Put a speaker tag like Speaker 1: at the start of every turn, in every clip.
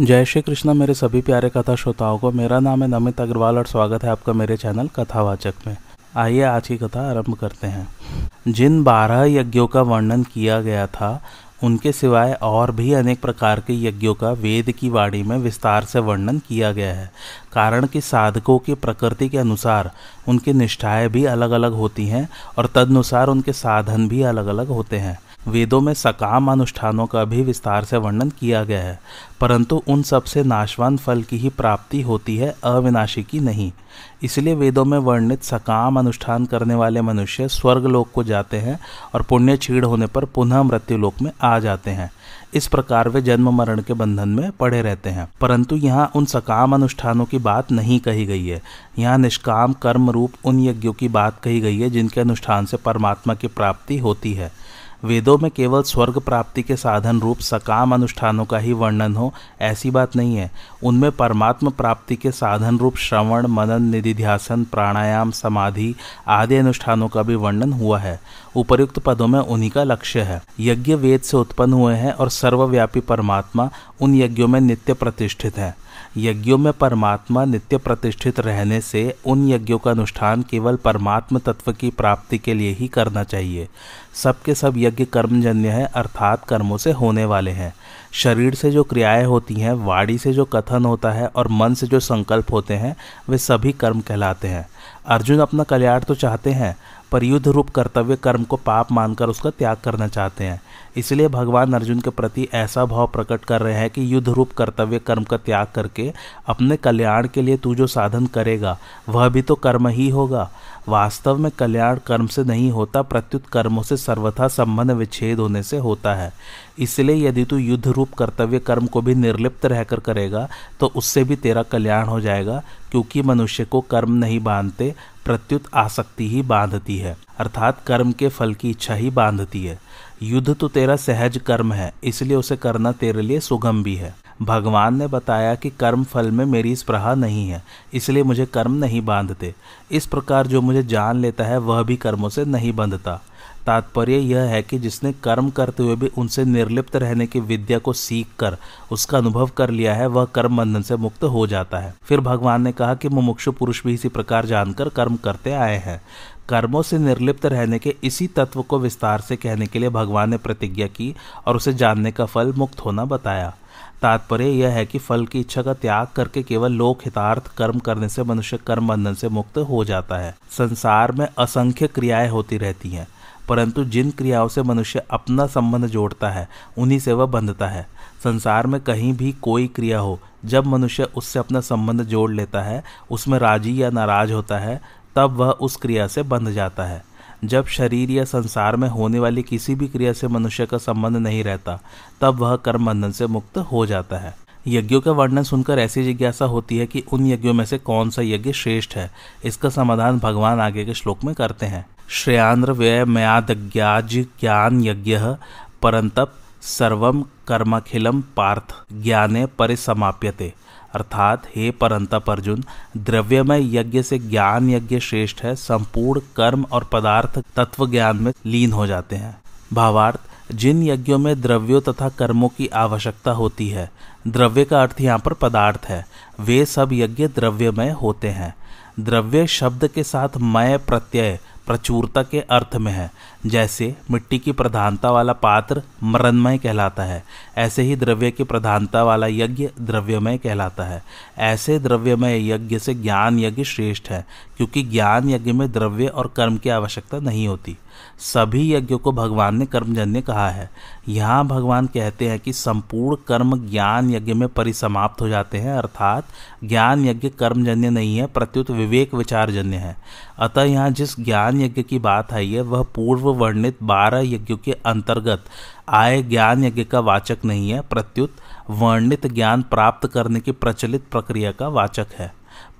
Speaker 1: जय श्री कृष्ण, मेरे सभी प्यारे कथा श्रोताओं को। मेरा नाम है नमित अग्रवाल और स्वागत है आपका मेरे चैनल कथावाचक में। आइए आज की कथा आरंभ करते हैं। जिन बारह यज्ञों का वर्णन किया गया था, उनके सिवाय और भी अनेक प्रकार के यज्ञों का वेद की वाणी में विस्तार से वर्णन किया गया है। कारण कि साधकों की प्रकृति के अनुसार उनकी निष्ठाएँ भी अलग अलग होती हैं और तदनुसार उनके साधन भी अलग अलग होते हैं। वेदों में सकाम अनुष्ठानों का भी विस्तार से वर्णन किया गया है, परंतु उन सबसे नाशवान फल की ही प्राप्ति होती है अविनाशी की नहीं। इसलिए वेदों में वर्णित सकाम अनुष्ठान करने वाले मनुष्य स्वर्ग लोक को जाते हैं और पुण्य छीड़ होने पर पुनः मृत्यु लोक में आ जाते हैं। इस प्रकार वे जन्म मरण के बंधन में पड़े रहते हैं। परंतु यहाँ उन सकाम अनुष्ठानों की बात नहीं कही गई है। यहाँ निष्काम कर्म रूप उन यज्ञों की बात कही गई है जिनके अनुष्ठान से परमात्मा की प्राप्ति होती है। वेदों में केवल स्वर्ग प्राप्ति के साधन रूप सकाम अनुष्ठानों का ही वर्णन हो, ऐसी बात नहीं है। उनमें परमात्म प्राप्ति के साधन रूप श्रवण, मनन, निधिध्यासन, प्राणायाम, समाधि आदि अनुष्ठानों का भी वर्णन हुआ है। उपर्युक्त पदों में उन्हीं का लक्ष्य है। यज्ञ वेद से उत्पन्न हुए हैं और सर्वव्यापी परमात्मा उन यज्ञों में नित्य प्रतिष्ठित है। यज्ञों में परमात्मा नित्य प्रतिष्ठित रहने से उन यज्ञों का अनुष्ठान केवल परमात्म तत्व की प्राप्ति के लिए ही करना चाहिए। सबके सब यज्ञ कर्मजन्य है, अर्थात कर्मों से होने वाले हैं। शरीर से जो क्रियाएँ होती हैं, वाणी से जो कथन होता है और मन से जो संकल्प होते हैं, वे सभी कर्म कहलाते हैं। अर्जुन अपना कल्याण तो चाहते हैं, पर युद्ध रूप कर्तव्य कर्म को पाप मानकर उसका त्याग करना चाहते हैं। इसलिए भगवान अर्जुन के प्रति ऐसा भाव प्रकट कर रहे हैं कि युद्ध रूप कर्तव्य कर्म का त्याग करके अपने कल्याण के लिए तू जो साधन करेगा, वह भी तो कर्म ही होगा। वास्तव में कल्याण कर्म से नहीं होता, प्रत्युत कर्मों से सर्वथा संबंध विच्छेद होने से होता है। इसलिए यदि तू युद्ध रूप कर्तव्य कर्म को भी निर्लिप्त रहकर करेगा तो उससे भी तेरा कल्याण हो जाएगा, क्योंकि मनुष्य को कर्म नहीं बांधते, प्रत्युत आसक्ति ही बांधती है, अर्थात कर्म के फल की इच्छा ही बांधती है। युद्ध तो तेरा सहज कर्म है, इसलिए उसे करना तेरे लिए सुगम भी है। भगवान ने बताया कि कर्म फल में मेरी स्प्रहा नहीं है, इसलिए मुझे कर्म नहीं बांधते। इस प्रकार जो मुझे जान लेता है, वह भी कर्मों से नहीं बंधता। तात्पर्य यह है कि जिसने कर्म करते हुए भी उनसे निर्लिप्त रहने की विद्या को सीख कर उसका अनुभव कर लिया है, वह कर्म बंधन से मुक्त हो जाता है। फिर भगवान ने कहा कि मुमुक्षु पुरुष भी इसी प्रकार जानकर कर्म करते आए हैं। कर्मों से निर्लिप्त रहने के इसी तत्व को विस्तार से कहने के लिए भगवान ने प्रतिज्ञा की और उसे जानने का फल मुक्त होना बताया। तात्पर्य यह है कि फल की इच्छा का त्याग करके केवल लोक हितार्थ कर्म करने से मनुष्य कर्म बंधन से मुक्त हो जाता है। संसार में असंख्य क्रियाएँ होती रहती हैं, परंतु जिन क्रियाओं से मनुष्य अपना संबंध जोड़ता है, उन्हीं से वह बंधता है। संसार में कहीं भी कोई क्रिया हो, जब मनुष्य उससे अपना संबंध जोड़ लेता है, उसमें राज़ी या नाराज़ होता है तब वह उस क्रिया से बंध जाता है। जब शरीर या संसार में होने वाली किसी भी क्रिया से मनुष्य का संबंध नहीं रहता, तब वह कर्म बंधन से मुक्त हो जाता है। यज्ञों का वर्णन सुनकर ऐसी जिज्ञासा होती है कि उन यज्ञों में से कौन सा यज्ञ श्रेष्ठ है, इसका समाधान भगवान आगे के श्लोक में करते हैं। श्रेयांद्र व्यय मयादज्ञाज ज्ञान यज्ञ परंतप सर्वम कर्मखिलम पार्थ, ज्ञाने परिसमाप्यते। अर्थात, हे परंतप अर्जुन द्रव्यमय यज्ञ से ज्ञान यज्ञ श्रेष्ठ है, संपूर्ण कर्म और पदार्थ तत्व ज्ञान में लीन हो जाते हैं। भावार्थ, जिन यज्ञों में द्रव्यों तथा कर्मों की आवश्यकता होती है, द्रव्य का अर्थ यहाँ पर पदार्थ है। वे सब यज्ञ द्रव्यमय होते हैं। द्रव्य शब्द के साथ मय प्रत्यय, प्रचुरता के अर्थ में है। जैसे मिट्टी की प्रधानता वाला पात्र मरणमय कहलाता है, ऐसे ही द्रव्य की प्रधानता वाला यज्ञ द्रव्यमय कहलाता है। ऐसे द्रव्यमय यज्ञ से ज्ञान यज्ञ श्रेष्ठ है, क्योंकि ज्ञान यज्ञ में द्रव्य और कर्म की आवश्यकता नहीं होती। सभी यज्ञों को भगवान ने कर्मजन्य कहा है। यहाँ भगवान कहते हैं कि संपूर्ण कर्म ज्ञान यज्ञ में परिसमाप्त हो जाते हैं, अर्थात ज्ञान यज्ञ कर्मजन्य नहीं है, प्रत्युत विवेक विचारजन्य है। अतः यहाँ जिस ज्ञान यज्ञ की बात आई है, वह पूर्व वर्णित बारह यज्ञों के अंतर्गत आय ज्ञान यज्ञ का वाचक नहीं है, प्रत्युत वर्णित ज्ञान प्राप्त करने की प्रचलित प्रक्रिया का वाचक है।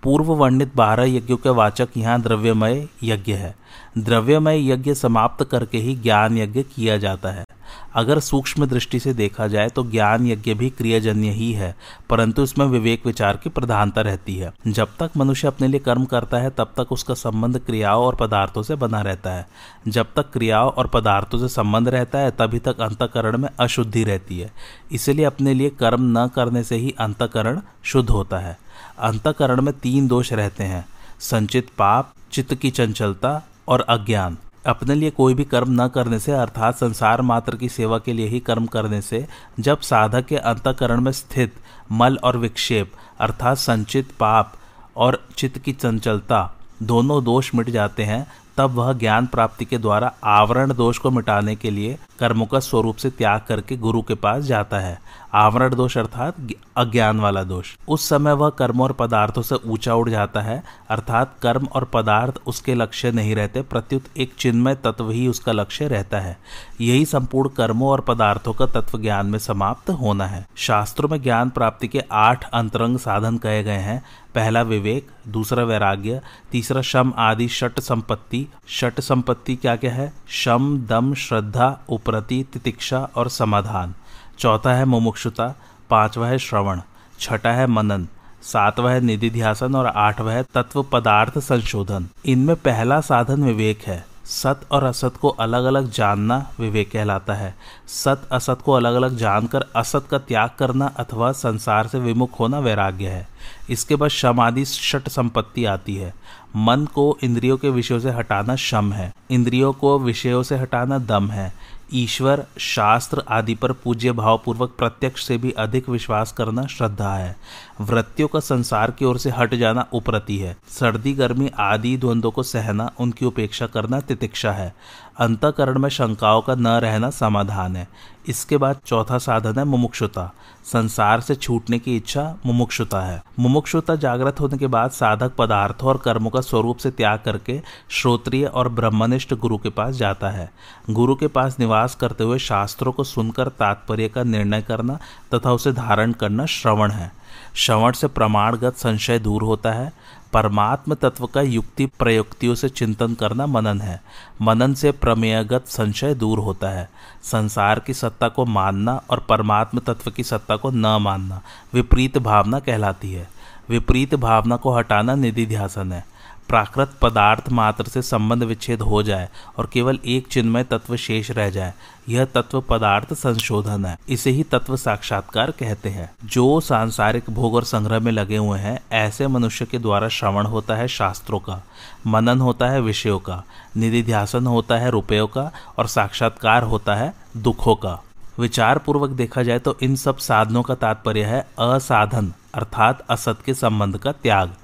Speaker 1: पूर्व वर्णित बारह यज्ञों के वाचक यहाँ द्रव्यमय यज्ञ है। द्रव्यमय यज्ञ समाप्त करके ही ज्ञान यज्ञ किया जाता है। अगर सूक्ष्म दृष्टि से देखा जाए तो ज्ञान यज्ञ भी क्रियाजन्य ही है, परंतु इसमें विवेक विचार की प्रधानता रहती है। जब तक मनुष्य अपने लिए कर्म करता है, तब तक उसका संबंध क्रियाओं और पदार्थों से बना रहता है। जब तक क्रियाओं और पदार्थों से संबंध रहता है, तभी तक अंतकरण में अशुद्धि रहती है। इसलिए अपने लिए कर्म न करने से ही अंतकरण शुद्ध होता है। अंतकरण में तीन दोष रहते हैं, संचित पाप, चित्त की चंचलता और अज्ञान। अपने लिए कोई भी कर्म न करने से, अर्थात संसार मात्र की सेवा के लिए ही कर्म करने से, जब साधक के अंतकरण में स्थित मल और विक्षेप, अर्थात संचित पाप और चित्त की चंचलता, दोनों दोष मिट जाते हैं तब वह ज्ञान प्राप्ति के द्वारा आवरण दोष को मिटाने के लिए कर्मों का स्वरूप से त्याग करके गुरु के पास जाता है। आवरण दोष अर्थात अज्ञान वाला दोष। उस समय वह कर्म और पदार्थों से ऊँचा उड़ जाता है, अर्थात कर्म और पदार्थ उसके लक्ष्य नहीं रहते, प्रत्युत एक चिन्मय तत्व ही उसका लक्ष्य रहता है। यही संपूर्ण कर्मों और पदार्थों का तत्व ज्ञान में समाप्त होना है। शास्त्रों में ज्ञान प्राप्ति के आठ अंतरंग साधन कहे गए हैं। पहला विवेक, दूसरा वैराग्य, तीसरा शम आदि षट संपत्ति। षट संपत्ति क्या क्या है? शम, दम, श्रद्धा, उपरति, तितिक्षा और समाधान। चौथा है मुमुक्षुता, पांचवा है श्रवण, छठा है मनन, सातवा है निधि ध्यासन और आठवा है तत्व पदार्थ संशोधन। इनमें पहला साधन विवेक है। सत और असत को अलग अलग जानना विवेक कहलाता है। सत, असत को अलग अलग जानकर असत का त्याग करना अथवा संसार से विमुख होना वैराग्य है। इसके बाद शम आदि षट संपत्ति आती है। मन को इंद्रियों के विषयों से हटाना शम है। इंद्रियों को विषयों से हटाना दम है। ईश्वर, शास्त्र आदि पर पूज्य भावपूर्वक प्रत्यक्ष से भी अधिक विश्वास करना श्रद्धा है। वृत्तियों का संसार की ओर से हट जाना उपरति है। सर्दी, गर्मी आदि द्वंद्वों को सहना, उनकी उपेक्षा करना तितिक्षा है। अंतकरण में शंकाओं का न रहना समाधान है। इसके बाद चौथा साधन है मुमुक्षुता। संसार से छूटने की इच्छा मुमुक्षुता है। मुमुक्षुता जागृत होने के बाद साधक पदार्थों और कर्मों का स्वरूप से त्याग करके श्रोत्रिय और ब्रह्मनिष्ठ गुरु के पास जाता है। गुरु के पास निवास करते हुए शास्त्रों को सुनकर तात्पर्य का निर्णय करना तथा उसे धारण करना श्रवण है। श्रवण से प्रमाणगत संशय दूर होता है। परमात्म तत्व का युक्ति प्रयुक्तियों से चिंतन करना मनन है। मनन से प्रमेयगत संशय दूर होता है। संसार की सत्ता को मानना और परमात्म तत्व की सत्ता को न मानना विपरीत भावना कहलाती है। विपरीत भावना को हटाना निधि ध्यासन है। प्राकृत पदार्थ मात्र से संबंध विच्छेद हो जाए और केवल एक चिन्मय तत्व शेष रह जाए, यह तत्व पदार्थ संशोधन है। इसे ही तत्व साक्षात्कार कहते हैं। जो सांसारिक भोग और संग्रह में लगे हुए हैं, ऐसे मनुष्य के द्वारा श्रवण होता है शास्त्रों का, मनन होता है विषयों का, निधिध्यासन होता है रुपयों का, और साक्षात्कार होता है दुखों का। विचार पूर्वक देखा जाए तो इन सब साधनों का तात्पर्य है असाधन, अर्थात असत के संबंध का त्याग।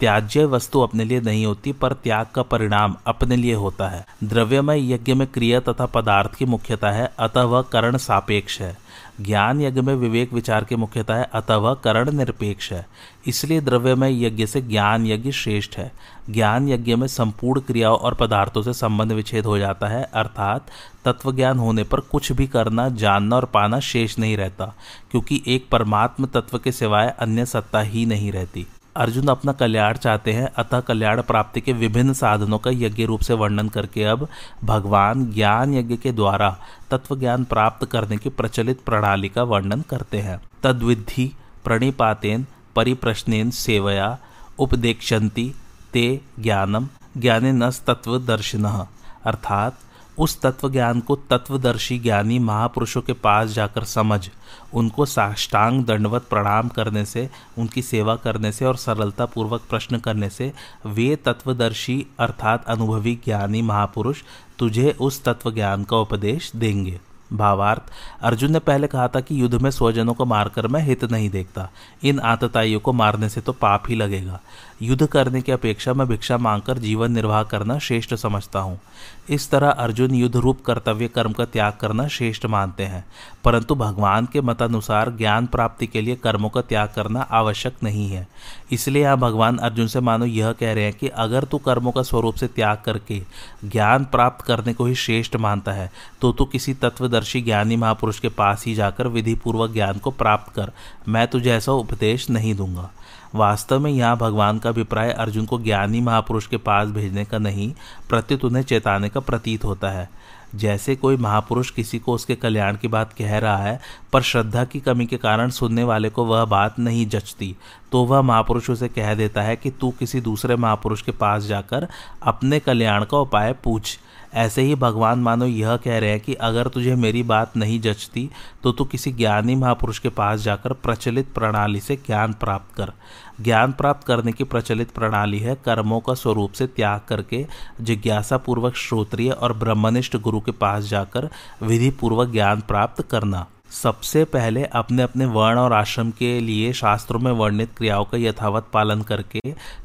Speaker 1: त्याज्य वस्तु अपने लिए नहीं होती, पर त्याग का परिणाम अपने लिए होता है। द्रव्यमय यज्ञ में क्रिया तथा पदार्थ की मुख्यता है, अतः वह करण सापेक्ष है। ज्ञान यज्ञ में विवेक विचार की मुख्यता है, अतः वह करण निरपेक्ष है। इसलिए द्रव्यमय यज्ञ से ज्ञान यज्ञ श्रेष्ठ है। ज्ञान यज्ञ में संपूर्ण क्रियाओं और पदार्थों से संबंध विच्छेद हो जाता है, अर्थात तत्व ज्ञान होने पर कुछ भी करना, जानना और पाना शेष नहीं रहता, क्योंकि एक परमात्म तत्व के सिवाय अन्य सत्ता ही नहीं रहती। अर्जुन अपना कल्याण चाहते हैं, अतः कल्याण प्राप्ति के विभिन्न साधनों का यज्ञ रूप से वर्णन करके अब भगवान ज्ञान यज्ञ के द्वारा तत्व ज्ञान प्राप्त करने की प्रचलित प्रणाली का वर्णन करते हैं। तद्विधि प्रणिपातेन, परिप्रश्नेन सेवया, उपदेक्षन्ति, ते ज्ञानम ज्ञाने नस तत्व दर्शन। अर्थात उस तत्व ज्ञान को तत्वदर्शी ज्ञानी महापुरुषों के पास जाकर समझ, उनको साष्टांग दंडवत प्रणाम करने से, उनकी सेवा करने से और सरलता पूर्वक प्रश्न करने से वे तत्वदर्शी अर्थात अनुभवी ज्ञानी महापुरुष तुझे उस तत्व ज्ञान का उपदेश देंगे। भावार्थ, अर्जुन ने पहले कहा था कि युद्ध में स्वजनों को मारकर मैं हित नहीं देखता। इन आतताइयों को मारने से तो पाप ही लगेगा। युद्ध करने की अपेक्षा मैं भिक्षा मांगकर जीवन निर्वाह करना श्रेष्ठ समझता हूँ। इस तरह अर्जुन युद्ध रूप कर्तव्य कर्म का त्याग करना श्रेष्ठ मानते हैं। परंतु भगवान के मतानुसार ज्ञान प्राप्ति के लिए कर्मों का त्याग करना आवश्यक नहीं है। इसलिए यहाँ भगवान अर्जुन से मानो यह कह रहे हैं कि अगर तू कर्मों का स्वरूप से त्याग करके ज्ञान प्राप्त करने को ही श्रेष्ठ मानता है तो तू किसी तत्वदर्शी ज्ञानी महापुरुष के पास ही जाकर विधिपूर्वक ज्ञान को प्राप्त कर। मैं तुझे ऐसा उपदेश नहीं दूँगा। वास्तव में यहाँ भगवान का अभिप्राय अर्जुन को ज्ञानी महापुरुष के पास भेजने का नहीं, प्रत्युत उन्हें चेताने का प्रतीत होता है। जैसे कोई महापुरुष किसी को उसके कल्याण की बात कह रहा है, पर श्रद्धा की कमी के कारण सुनने वाले को वह बात नहीं जचती तो वह महापुरुष उसे कह देता है कि तू किसी दूसरे महापुरुष के पास जाकर अपने कल्याण का उपाय पूछ। ऐसे ही भगवान मानो यह कह रहे हैं कि अगर तुझे मेरी बात नहीं जचती तो तू किसी ज्ञानी महापुरुष के पास जाकर प्रचलित प्रणाली से ज्ञान प्राप्त कर। ज्ञान प्राप्त करने की प्रचलित प्रणाली है कर्मों का स्वरूप से त्याग करके जिज्ञासा पूर्वक श्रोत्रिय और ब्रह्मनिष्ठ गुरु के पास जाकर विधि पूर्वक ज्ञान प्राप्त करना। सबसे पहले अपने अपने वर्ण और आश्रम के लिए शास्त्रों में वर्णित क्रियाओं का यथावत पालन करके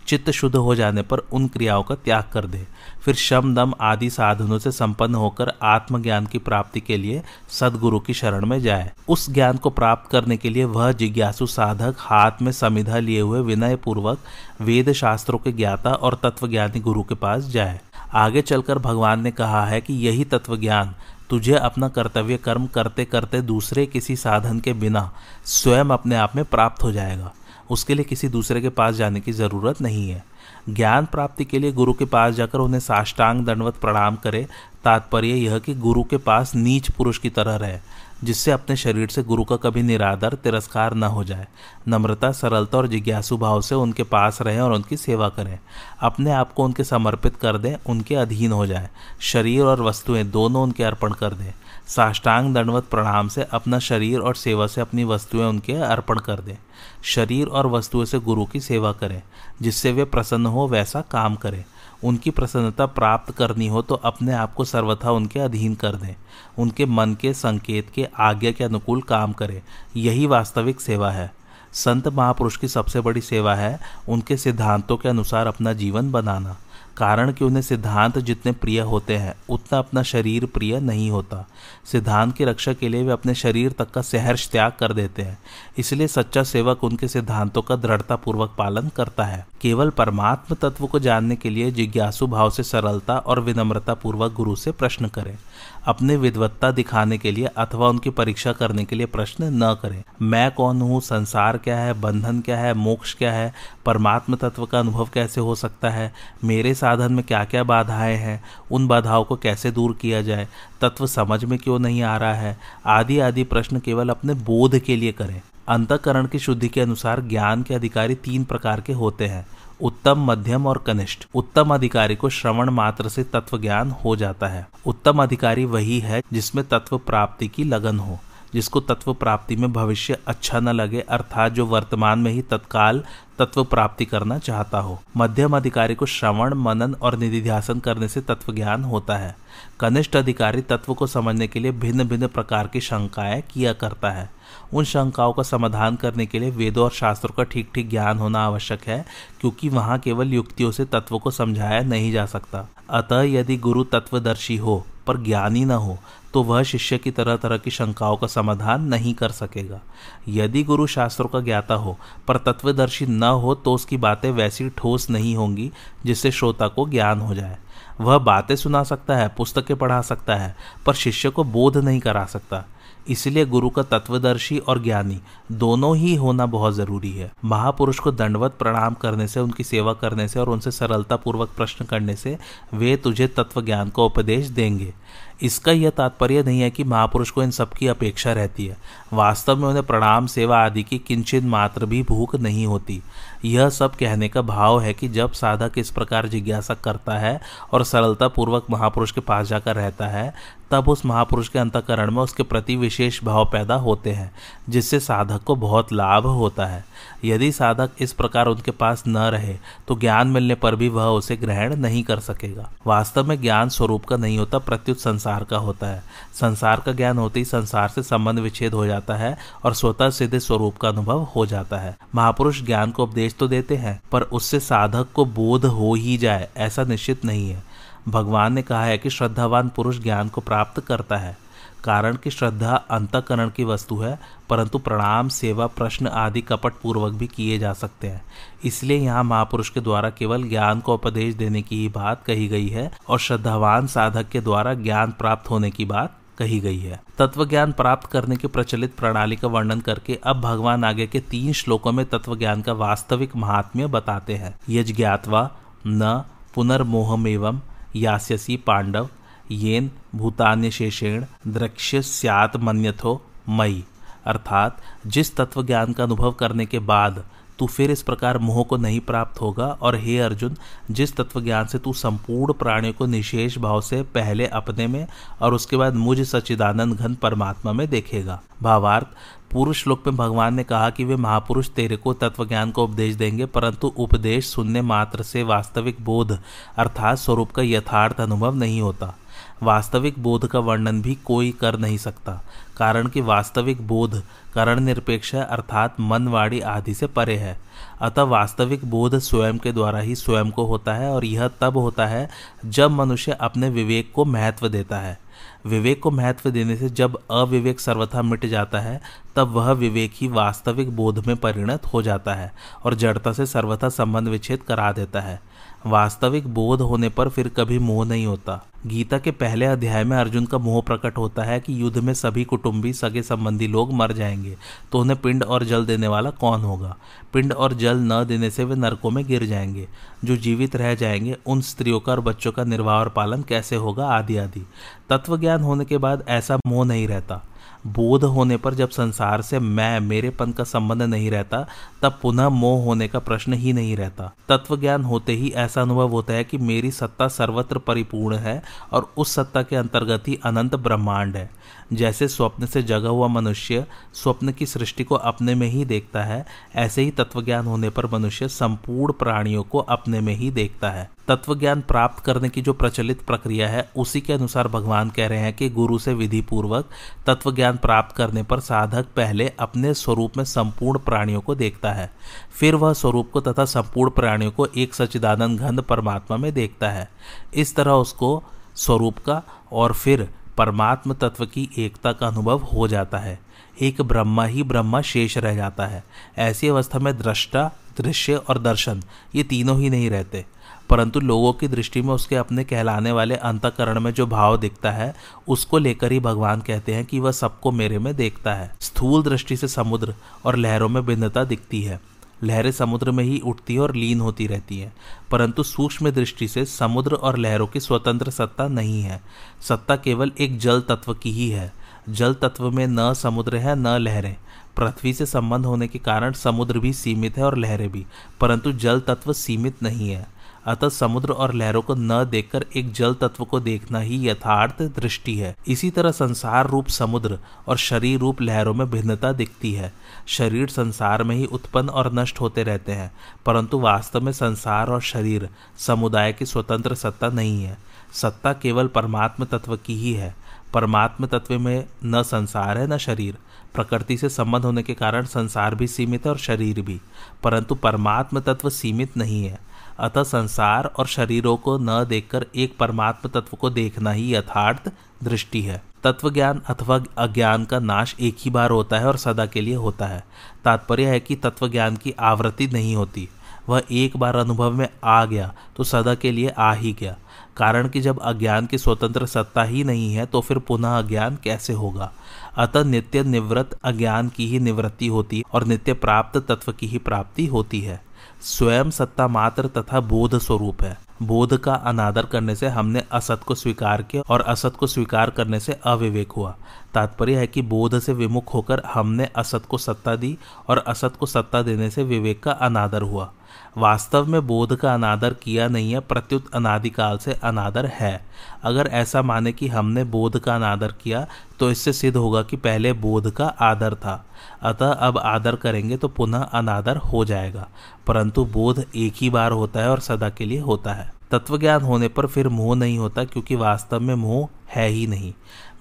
Speaker 1: चित्त शुद्ध हो जाने पर उन क्रियाओं का त्याग कर दे। फिर शम, दम आदि साधनों से संपन्न होकर आत्मज्ञान की प्राप्ति के लिए सदगुरु की शरण में जाए। उस ज्ञान को प्राप्त करने के लिए वह जिज्ञासु साधक हाथ में समिधा लिए हुए विनय पूर्वक वेद शास्त्रों के ज्ञाता और तत्वज्ञानी गुरु के पास जाए। आगे चलकर भगवान ने कहा है कि यही तत्व ज्ञान तुझे अपना कर्तव्य कर्म करते करते दूसरे किसी साधन के बिना स्वयं अपने आप में प्राप्त हो जाएगा। उसके लिए किसी दूसरे के पास जाने की ज़रूरत नहीं है। ज्ञान प्राप्ति के लिए गुरु के पास जाकर उन्हें साष्टांग दंडवत प्रणाम करे। तात्पर्य यह कि गुरु के पास नीच पुरुष की तरह रहे। जिससे अपने शरीर से गुरु का कभी निरादर, तिरस्कार न हो जाए। नम्रता, सरलता और जिज्ञासु भाव से उनके पास रहें और उनकी सेवा करें। अपने आप को उनके समर्पित कर दें, उनके अधीन हो जाए। शरीर और वस्तुएँ दोनों उनके अर्पण कर दें। साष्टांग दंडवत प्रणाम से अपना शरीर और सेवा से अपनी वस्तुएँ उनके अर्पण कर दें। शरीर और वस्तुओं से गुरु की सेवा करें, जिससे वे प्रसन्न हो, वैसा काम करें। उनकी प्रसन्नता प्राप्त करनी हो तो अपने आप को सर्वथा उनके अधीन कर दें। उनके मन के संकेत के आज्ञा के अनुकूल काम करें। यही वास्तविक सेवा है। संत महापुरुष की सबसे बड़ी सेवा है उनके सिद्धांतों के अनुसार अपना जीवन बनाना। कारण कि उन्हें सिद्धांत जितने प्रिय होते हैं, उतना अपना शरीर प्रिय नहीं होता। सिद्धांत की रक्षा के लिए वे अपने शरीर तक का सहर्ष त्याग कर देते हैं। इसलिए सच्चा सेवक उनके सिद्धांतों का दृढ़तापूर्वक पालन करता है। केवल परमात्म तत्व को जानने के लिए जिज्ञासु भाव से सरलता और विनम्रता पूर्वक गुरु से प्रश्न करें। अपने विद्वत्ता दिखाने के लिए अथवा उनकी परीक्षा करने के लिए प्रश्न न करें। मैं कौन हूँ? संसार क्या है? बंधन क्या है? मोक्ष क्या है? परमात्म तत्व का अनुभव कैसे हो सकता है? मेरे साधन में क्या क्या बाधाएँ हैं? उन बाधाओं को कैसे दूर किया जाए? तत्व समझ में क्यों नहीं आ रहा है? आदि आदि प्रश्न केवल अपने बोध के लिए करें। अंतकरण की शुद्धि के अनुसार ज्ञान के अधिकारी तीन प्रकार के होते हैं। उत्तम मध्यम और कनिष्ठ। उत्तम अधिकारी को श्रवण मात्र से तत्व ज्ञान हो जाता है। उत्तम अधिकारी वही है जिसमें तत्व प्राप्ति की लगन हो। जिसको तत्व प्राप्ति में भविष्य अच्छा न लगे, अर्थात जो वर्तमान में ही तत्काल तत्व प्राप्ति करना चाहता हो। मध्यम अधिकारी को श्रवण, मनन और निधिध्यासन करने से तत्व ज्ञान होता है। कनिष्ठ अधिकारी तत्व को समझने के लिए भिन्न भिन्न प्रकार की शंकाएँ किया करता है। उन शंकाओं का समाधान करने के लिए वेदों और शास्त्रों का ठीक ठीक ज्ञान होना आवश्यक है, क्योंकि वहाँ केवल युक्तियों से तत्व को समझाया नहीं जा सकता। अतः यदि गुरु तत्वदर्शी हो, पर ज्ञानी न हो तो वह शिष्य की तरह तरह की शंकाओं का समाधान नहीं कर सकेगा। यदि गुरु शास्त्रों का ज्ञाता हो, पर तत्वदर्शी न हो तो उसकी बातें वैसी ठोस नहीं होंगी, जिससे श्रोता को ज्ञान हो जाए। वह बातें सुना सकता है, पुस्तकें पढ़ा सकता है, पर शिष्य को बोध नहीं करा सकता। इसलिए गुरु का तत्वदर्शी और ज्ञानी दोनों ही होना बहुत ज़रूरी है। महापुरुष को दंडवत प्रणाम करने से, उनकी सेवा करने से और उनसे सरलतापूर्वक प्रश्न करने से वे तुझे तत्व ज्ञान का उपदेश देंगे। इसका यह तात्पर्य नहीं है कि महापुरुष को इन सबकी अपेक्षा रहती है। वास्तव में उन्हें प्रणाम, सेवा आदि की किंचित मात्र भी भूख नहीं होती। यह सब कहने का भाव है कि जब साधक इस प्रकार जिज्ञासा करता है और सरलता पूर्वक महापुरुष के पास जाकर रहता है, तब उस महापुरुष के अंतकरण में उसके प्रति विशेष भाव पैदा होते हैं, जिससे साधक को बहुत लाभ होता है। यदि साधक इस प्रकार उनके पास न रहे तो ज्ञान मिलने पर भी वह उसे ग्रहण नहीं कर सकेगा। वास्तव में ज्ञान स्वरूप का नहीं होता, प्रत्युत संसार का होता है। संसार का ज्ञान होते ही संसार से संबंध विच्छेद हो जाता है और स्वतः सिद्ध स्वरूप का अनुभव हो जाता है। महापुरुष ज्ञान को उपदेश तो देते हैं, पर उससे साधक को बोध हो ही जाए, ऐसा निश्चित नहीं है। भगवान ने कहा है कि श्रद्धावान पुरुष ज्ञान को प्राप्त करता है। कारण कि श्रद्धा अंतकरण की वस्तु है, परंतु प्रणाम, सेवा, प्रश्न आदि कपट पूर्वक भी किए जा सकते हैं। इसलिए यहाँ महापुरुष के द्वारा केवल ज्ञान को उपदेश देने की ही बात कही गई है और श्रद्धावान साधक के द्वारा ज्ञान प्राप्त होने की बात कही गई है। तत्व ज्ञान प्राप्त करने की प्रचलित प्रणाली का वर्णन करके अब भगवान आगे के तीन श्लोकों में तत्व ज्ञान का वास्तविक महात्म्य बताते हैं। यज ज्ञातवा न पुनर्मोहमेवं यास्यसी पांडव येन भूतान्य शेषेण दृक्ष्य स्यात मन्यथो मई अर्थात, जिस तत्व ज्ञान का अनुभव करने के बाद तू फिर इस प्रकार मोह को नहीं प्राप्त होगा, और हे अर्जुन, जिस तत्व ज्ञान से तू संपूर्ण प्राणियों को निशेष भाव से पहले अपने में और उसके बाद मुझ सच्चिदानंद घन परमात्मा में देखेगा। भावार्थ, पूर्व श्लोक में भगवान ने कहा कि वे महापुरुष तेरे को तत्व ज्ञान को उपदेश देंगे, परंतु उपदेश सुनने मात्र से वास्तविक बोध अर्थात स्वरूप का यथार्थ अनुभव नहीं होता। वास्तविक बोध का वर्णन भी कोई कर नहीं सकता, कारण कि वास्तविक बोध करण निरपेक्ष है, अर्थात मनवाड़ी आदि से परे है। अतः वास्तविक बोध स्वयं के द्वारा ही स्वयं को होता है और यह तब होता है जब मनुष्य अपने विवेक को महत्व देता है। विवेक को महत्व देने से जब अविवेक सर्वथा मिट जाता है, तब वह विवेक ही वास्तविक बोध में परिणत हो जाता है और जड़ता से सर्वथा संबंध विच्छेद करा देता है। वास्तविक बोध होने पर फिर कभी मोह नहीं होता। गीता के पहले अध्याय में अर्जुन का मोह प्रकट होता है कि युद्ध में सभी कुटुंबी, सगे संबंधी लोग मर जाएँगे तो उन्हें पिंड और जल देने वाला कौन होगा? पिंड और जल न देने से वे नरकों में गिर जाएँगे। जो जीवित रह जाएँगे, उन स्त्रियों का और बच्चों का निर्वाह और पालन कैसे होगा? आदि आदि। तत्व ज्ञान होने के बाद ऐसा मोह नहीं रहता। बोध होने पर जब संसार से मैं, मेरेपन का संबंध नहीं रहता, तब पुनः मोह होने का प्रश्न ही नहीं रहता। तत्व ज्ञान होते ही ऐसा अनुभव होता है कि मेरी सत्ता सर्वत्र परिपूर्ण है और उस सत्ता के अंतर्गत ही अनंत ब्रह्मांड है। जैसे स्वप्न से जगा हुआ मनुष्य स्वप्न की सृष्टि को अपने में ही देखता है, ऐसे ही तत्वज्ञान होने पर मनुष्य संपूर्ण प्राणियों को अपने में ही देखता है। तत्वज्ञान प्राप्त करने की जो प्रचलित प्रक्रिया है, उसी के अनुसार भगवान कह रहे हैं कि गुरु से विधि पूर्वक तत्व ज्ञान प्राप्त करने पर साधक पहले अपने स्वरूप में संपूर्ण प्राणियों को देखता है। फिर वह स्वरूप को तथा संपूर्ण प्राणियों को एक सचिदानंद घंध परमात्मा में देखता है। इस तरह उसको स्वरूप का और फिर परमात्म तत्व की एकता का अनुभव हो जाता है। एक ब्रह्मा ही ब्रह्मा शेष रह जाता है। ऐसी अवस्था में दृष्टा, दृश्य और दर्शन, ये तीनों ही नहीं रहते। परंतु लोगों की दृष्टि में उसके अपने कहलाने वाले अंतकरण में जो भाव दिखता है, उसको लेकर ही भगवान कहते हैं कि वह सबको मेरे में देखता है। स्थूल दृष्टि से समुद्र और लहरों में भिन्नता दिखती है। लहरें समुद्र में ही उठती और लीन होती रहती हैं। परंतु सूक्ष्म दृष्टि से समुद्र और लहरों की स्वतंत्र सत्ता नहीं है। सत्ता केवल एक जल तत्व की ही है। जल तत्व में न समुद्र है, न लहरें। पृथ्वी से संबंध होने के कारण समुद्र भी सीमित है और लहरें भी। परंतु जल तत्व सीमित नहीं है। अतः समुद्र और लहरों को न देखकर एक जल तत्व को देखना ही यथार्थ दृष्टि है। इसी तरह संसार रूप समुद्र और शरीर रूप लहरों में भिन्नता दिखती है। शरीर संसार में ही उत्पन्न और नष्ट होते रहते हैं, परंतु वास्तव में संसार और शरीर समुदाय की स्वतंत्र सत्ता नहीं है। सत्ता केवल परमात्म तत्व की ही है। परमात्म तत्व में न संसार है, न शरीर। प्रकृति से संबंध होने के कारण संसार भी सीमित है और शरीर भी, परंतु परमात्म तत्व सीमित नहीं है। अतः संसार और शरीरों को न देखकर एक परमात्म तत्व को देखना ही यथार्थ दृष्टि है। तत्व ज्ञान अथवा अज्ञान का नाश एक ही बार होता है और सदा के लिए होता है। तात्पर्य है कि तत्व ज्ञान की आवृत्ति नहीं होती। वह एक बार अनुभव में आ गया तो सदा के लिए आ ही गया। कारण कि जब अज्ञान की स्वतंत्र सत्ता ही नहीं है तो फिर पुनः अज्ञान कैसे होगा? अतः नित्य निवृत्त अज्ञान की ही निवृत्ति होती और नित्य प्राप्त तत्व की ही प्राप्ति होती है। स्वयं सत्ता मात्र तथा बोध स्वरूप है। बोध का अनादर करने से हमने असत को स्वीकार किया और असत को स्वीकार करने से अविवेक हुआ। तात्पर्य है कि बोध से विमुख होकर हमने असत को सत्ता दी और असत को सत्ता देने से विवेक का अनादर हुआ। वास्तव में बोध का अनादर किया नहीं है, प्रत्युत अनादिकाल से अनादर है। अगर ऐसा माने कि हमने बोध का अनादर किया तो इससे सिद्ध होगा कि पहले बोध का आदर था। अतः अब आदर करेंगे तो पुनः अनादर हो जाएगा। परंतु बोध एक ही बार होता है और सदा के लिए होता है। तत्व ज्ञान होने पर फिर मोह नहीं होता, क्योंकि वास्तव में मोह है ही नहीं।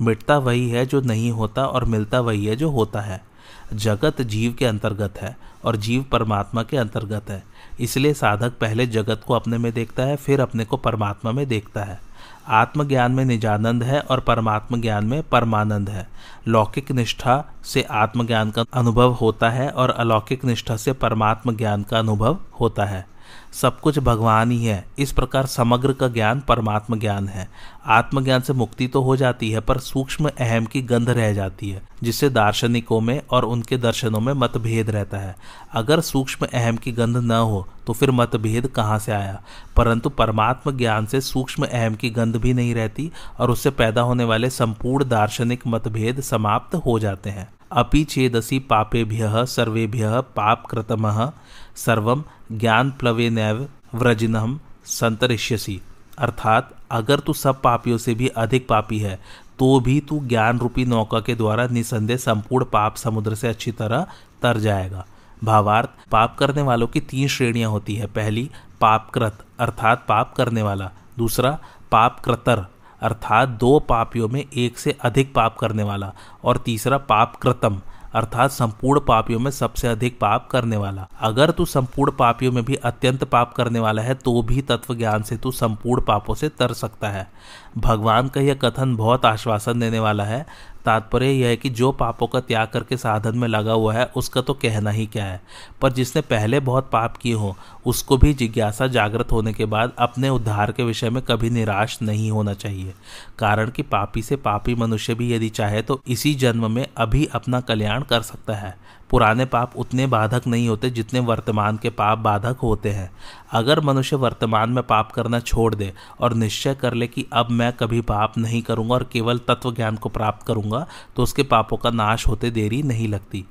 Speaker 1: मिटता वही है जो नहीं होता और मिलता वही है जो होता है। जगत जीव के अंतर्गत है और जीव परमात्मा के अंतर्गत है। इसलिए साधक पहले जगत को अपने में देखता है, फिर अपने को परमात्मा में देखता है। आत्मज्ञान में निजानंद है और परमात्म ज्ञान में परमानंद है। लौकिक निष्ठा से आत्मज्ञान का अनुभव होता है और अलौकिक निष्ठा से परमात्म ज्ञान का अनुभव होता है। सब कुछ भगवान ही है। इस प्रकार समग्र का ज्ञान परमात्म ज्ञान है। आत्मज्ञान से मुक्ति तो हो जाती है, पर सूक्ष्म अहम की गंध रह जाती है, जिससे दार्शनिकों में और उनके दर्शनों में मतभेद रहता है। अगर सूक्ष्म अहम की गंध न हो तो फिर मतभेद कहाँ से आया? परंतु परमात्म ज्ञान से सूक्ष्म अहम की गंध भी नहीं रहती, और उससे पैदा होने वाले संपूर्ण दार्शनिक मतभेद समाप्त हो जाते हैं। अपि चेदसी पापेभ्य सर्वेभ्य पाप कृतम सर्व ज्ञान प्लवे नैव व्रजिनम संतरिष्यसी। अर्थात, अगर तू सब पापियों से भी अधिक पापी है तो भी तू ज्ञान रूपी नौका के द्वारा निसंदेह संपूर्ण पाप समुद्र से अच्छी तरह तर जाएगा। भावार्थ, पाप करने वालों की तीन श्रेणियाँ होती है। पहली, पापकृत, अर्थात पाप करने वाला। दूसरा, पापकृतर, अर्थात दो पापियों में एक से अधिक पाप करने वाला। और तीसरा पाप कृतम अर्थात संपूर्ण पापियों में सबसे अधिक पाप करने वाला। अगर तू संपूर्ण पापियों में भी अत्यंत पाप करने वाला है तो भी तत्व ज्ञान से तू संपूर्ण पापों से तर सकता है। भगवान का यह कथन बहुत आश्वासन देने वाला है। तात्पर्य यह है कि जो पापों का त्याग करके साधन में लगा हुआ है, उसका तो कहना ही क्या है। पर जिसने पहले बहुत पाप किए हो, उसको भी जिज्ञासा जागृत होने के बाद अपने उद्धार के विषय में कभी निराश नहीं होना चाहिए। कारण कि पापी से पापी मनुष्य भी यदि चाहे तो इसी जन्म में अभी अपना कल्याण कर सकता है। पुराने पाप उतने बाधक नहीं होते जितने वर्तमान के पाप बाधक होते हैं। अगर मनुष्य वर्तमान में पाप करना छोड़ दे और निश्चय कर ले कि अब मैं कभी पाप नहीं करूँगा और केवल तत्व ज्ञान को प्राप्त करूँगा तो उसके पापों का नाश होते देरी नहीं लगती।